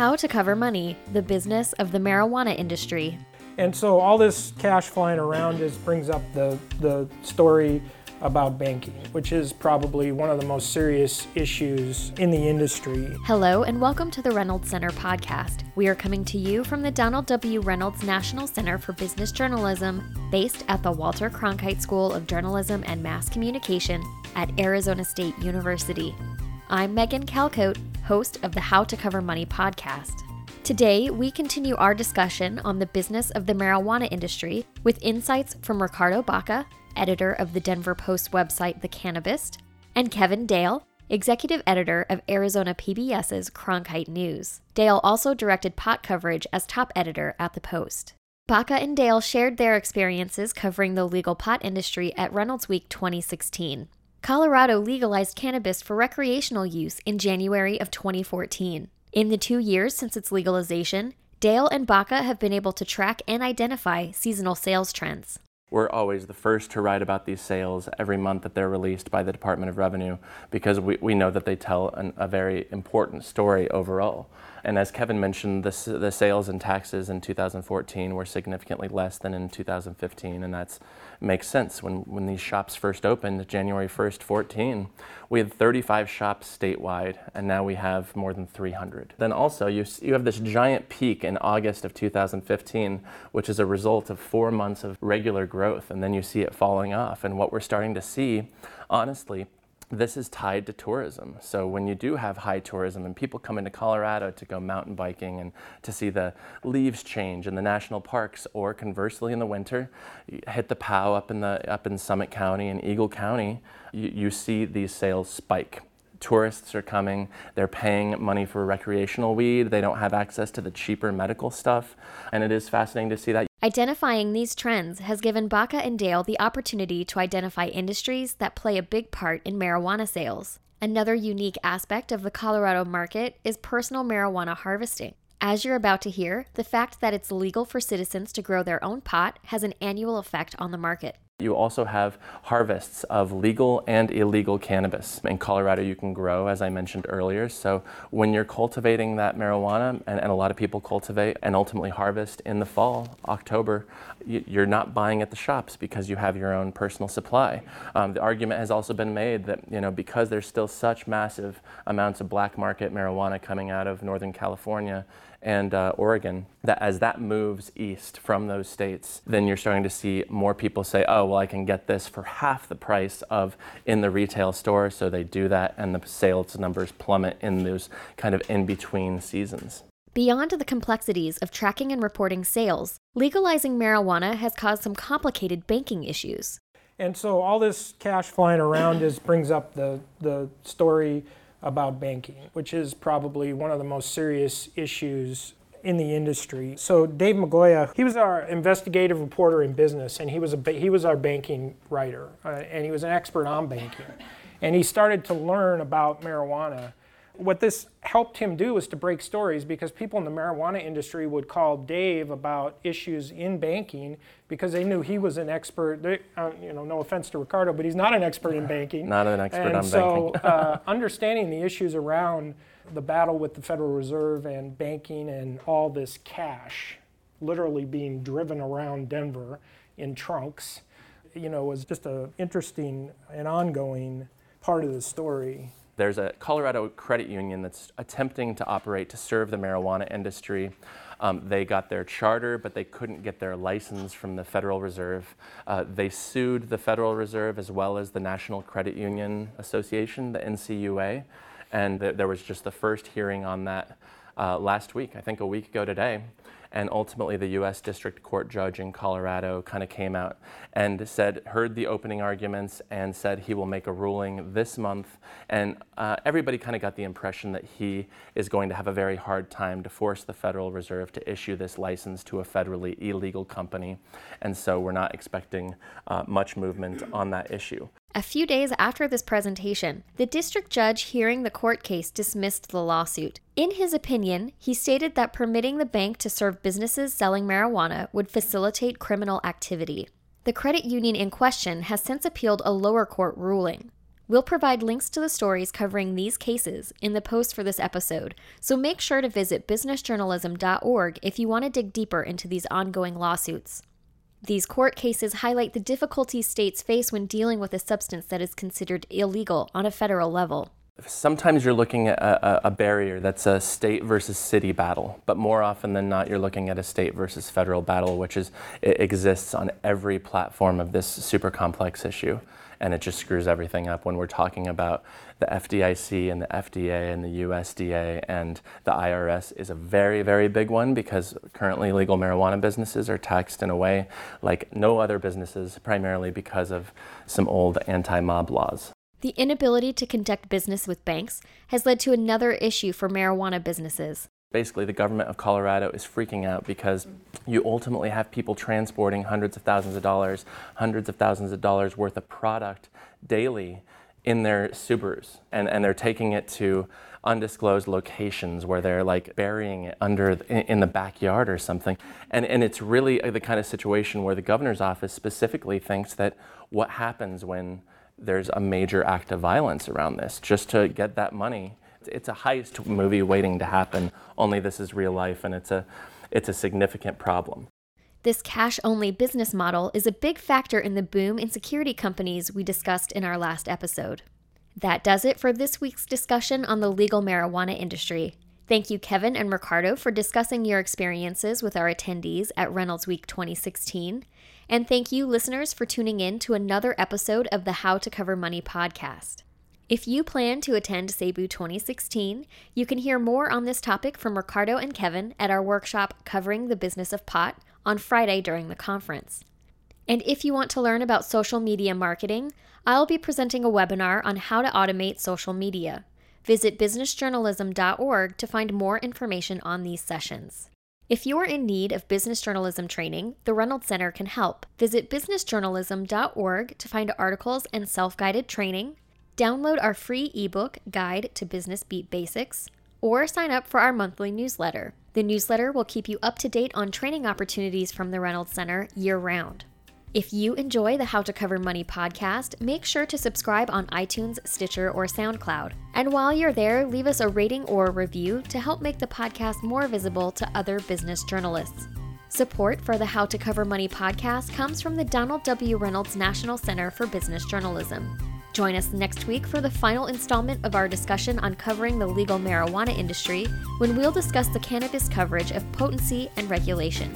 How to Cover Money The Business of the Marijuana Industry. And so all this cash flying around is brings up the, the story about banking, which is probably one of the most serious issues in the industry. Hello, and welcome to the Reynolds Center podcast. We are coming to you from the Donald W. Reynolds National Center for Business Journalism, based at the Walter Cronkite School of Journalism and Mass Communication at Arizona State University. I'm Megan Calcote, host of the How to Cover Money podcast. Today, we continue our discussion on the business of the marijuana industry with insights from Ricardo Baca, editor of the Denver Post website The Cannabist, and Kevin Dale, executive editor of Arizona PBS's Cronkite News. Dale also directed pot coverage as top editor at The Post. Baca and Dale shared their experiences covering the legal pot industry at Reynolds Week 2016. Colorado legalized cannabis for recreational use in January of 2014. In the two years since its legalization, Dale and Baca have been able to track and identify seasonal sales trends. We're always the first to write about these sales every month that they're released by the Department of Revenue because we, we know that they tell an, a very important story overall. And as Kevin mentioned, the, the sales and taxes in 2014 were significantly less than in 2015, and that makes sense. When, when these shops first opened, January 1st, 14, we had 35 shops statewide, and now we have more than 300. Then also, you, you have this giant peak in August of 2015, which is a result of four months of regular growth, and then you see it falling off. And what we're starting to see, honestly, this is tied to tourism. So when you do have high tourism and people come into Colorado to go mountain biking and to see the leaves change in the national parks, or conversely in the winter, hit the POW up in the up in Summit County and Eagle County, you, you see these sales spike tourists are coming, they're paying money for recreational weed, they don't have access to the cheaper medical stuff, and it is fascinating to see that. Identifying these trends has given Baca and Dale the opportunity to identify industries that play a big part in marijuana sales. Another unique aspect of the Colorado market is personal marijuana harvesting. As you're about to hear, the fact that it's legal for citizens to grow their own pot has an annual effect on the market. You also have harvests of legal and illegal cannabis. In Colorado, you can grow, as I mentioned earlier. So when you're cultivating that marijuana, and, and a lot of people cultivate and ultimately harvest in the fall, October, you're not buying at the shops because you have your own personal supply. Um, the argument has also been made that you know because there's still such massive amounts of black market marijuana coming out of Northern California and uh, Oregon, that as that moves east from those states, then you're starting to see more people say, oh, well, I can get this for half the price of in the retail store. So they do that, and the sales numbers plummet in those kind of in between seasons. Beyond the complexities of tracking and reporting sales, legalizing marijuana has caused some complicated banking issues. And so all this cash flying around is brings up the, the story about banking, which is probably one of the most serious issues in the industry. So Dave Migoya, he was our investigative reporter in business, and he was a he was our banking writer, uh, and he was an expert on banking, and he started to learn about marijuana what this helped him do was to break stories because people in the marijuana industry would call Dave about issues in banking because they knew he was an expert. They, uh, you know, no offense to Ricardo, but he's not an expert in banking. Not an expert and on so, banking. uh, understanding the issues around the battle with the Federal Reserve and banking and all this cash literally being driven around Denver in trunks, you know, was just an interesting and ongoing part of the story there's a Colorado credit union that's attempting to operate to serve the marijuana industry. Um, they got their charter, but they couldn't get their license from the Federal Reserve. Uh, they sued the Federal Reserve as well as the National Credit Union Association, the NCUA, and th- there was just the first hearing on that uh, last week, I think a week ago today. And ultimately, the U.S. District Court judge in Colorado kind of came out and said, heard the opening arguments and said he will make a ruling this month. And uh, everybody kind of got the impression that he is going to have a very hard time to force the Federal Reserve to issue this license to a federally illegal company. And so we're not expecting uh, much movement on that issue. A few days after this presentation, the district judge hearing the court case dismissed the lawsuit. In his opinion, he stated that permitting the bank to serve businesses selling marijuana would facilitate criminal activity. The credit union in question has since appealed a lower court ruling. We'll provide links to the stories covering these cases in the post for this episode, so make sure to visit businessjournalism.org if you want to dig deeper into these ongoing lawsuits. These court cases highlight the difficulties states face when dealing with a substance that is considered illegal on a federal level. Sometimes you're looking at a, a, barrier that's a state versus city battle, but more often than not, you're looking at a state versus federal battle, which is exists on every platform of this super complex issue, and it just screws everything up when we're talking about the FDIC and the FDA and the USDA and the IRS is a very very big one because currently legal marijuana businesses are taxed in a way like no other businesses, primarily because of some old anti-mob laws. The inability to conduct business with banks has led to another issue for marijuana businesses. Basically, the government of Colorado is freaking out because you ultimately have people transporting hundreds of thousands of dollars, hundreds of thousands of dollars worth of product daily in their Subarus. And, and they're taking it to undisclosed locations where they're like burying it under in the backyard or something. And, and it's really uh, the kind of situation where the governor's office specifically thinks that what happens when there's a major act of violence around this just to get that money. It's a heist movie waiting to happen, only this is real life and it's a, it's a significant problem. This cash only business model is a big factor in the boom in security companies we discussed in our last episode. That does it for this week's discussion on the legal marijuana industry. Thank you, Kevin and Ricardo, for discussing your experiences with our attendees at Reynolds Week 2016. And thank you, listeners, for tuning in to another episode of the How to Cover Money podcast. If you plan to attend SABEW 2016, you can hear more on this topic from Ricardo and Kevin at our workshop covering the business of pot on Friday during the conference. And if you want to learn about social media marketing, I'll be presenting a webinar on how to automate social media. Visit businessjournalism.org to find more information on these sessions. If you're in need of business journalism training, the Reynolds Center can help. Visit businessjournalism.org to find articles and self guided training, download our free ebook, Guide to Business Beat Basics, or sign up for our monthly newsletter. The newsletter will keep you up to date on training opportunities from the Reynolds Center year round. If you enjoy the How to Cover Money podcast, make sure to subscribe on iTunes, Stitcher, or SoundCloud. And while you're there, leave us a rating or review to help make the podcast more visible to other business journalists. Support for the How to Cover Money podcast comes from the Donald W. Reynolds National Center for Business Journalism. Join us next week for the final installment of our discussion on covering the legal marijuana industry when we'll discuss the cannabis coverage of potency and regulation.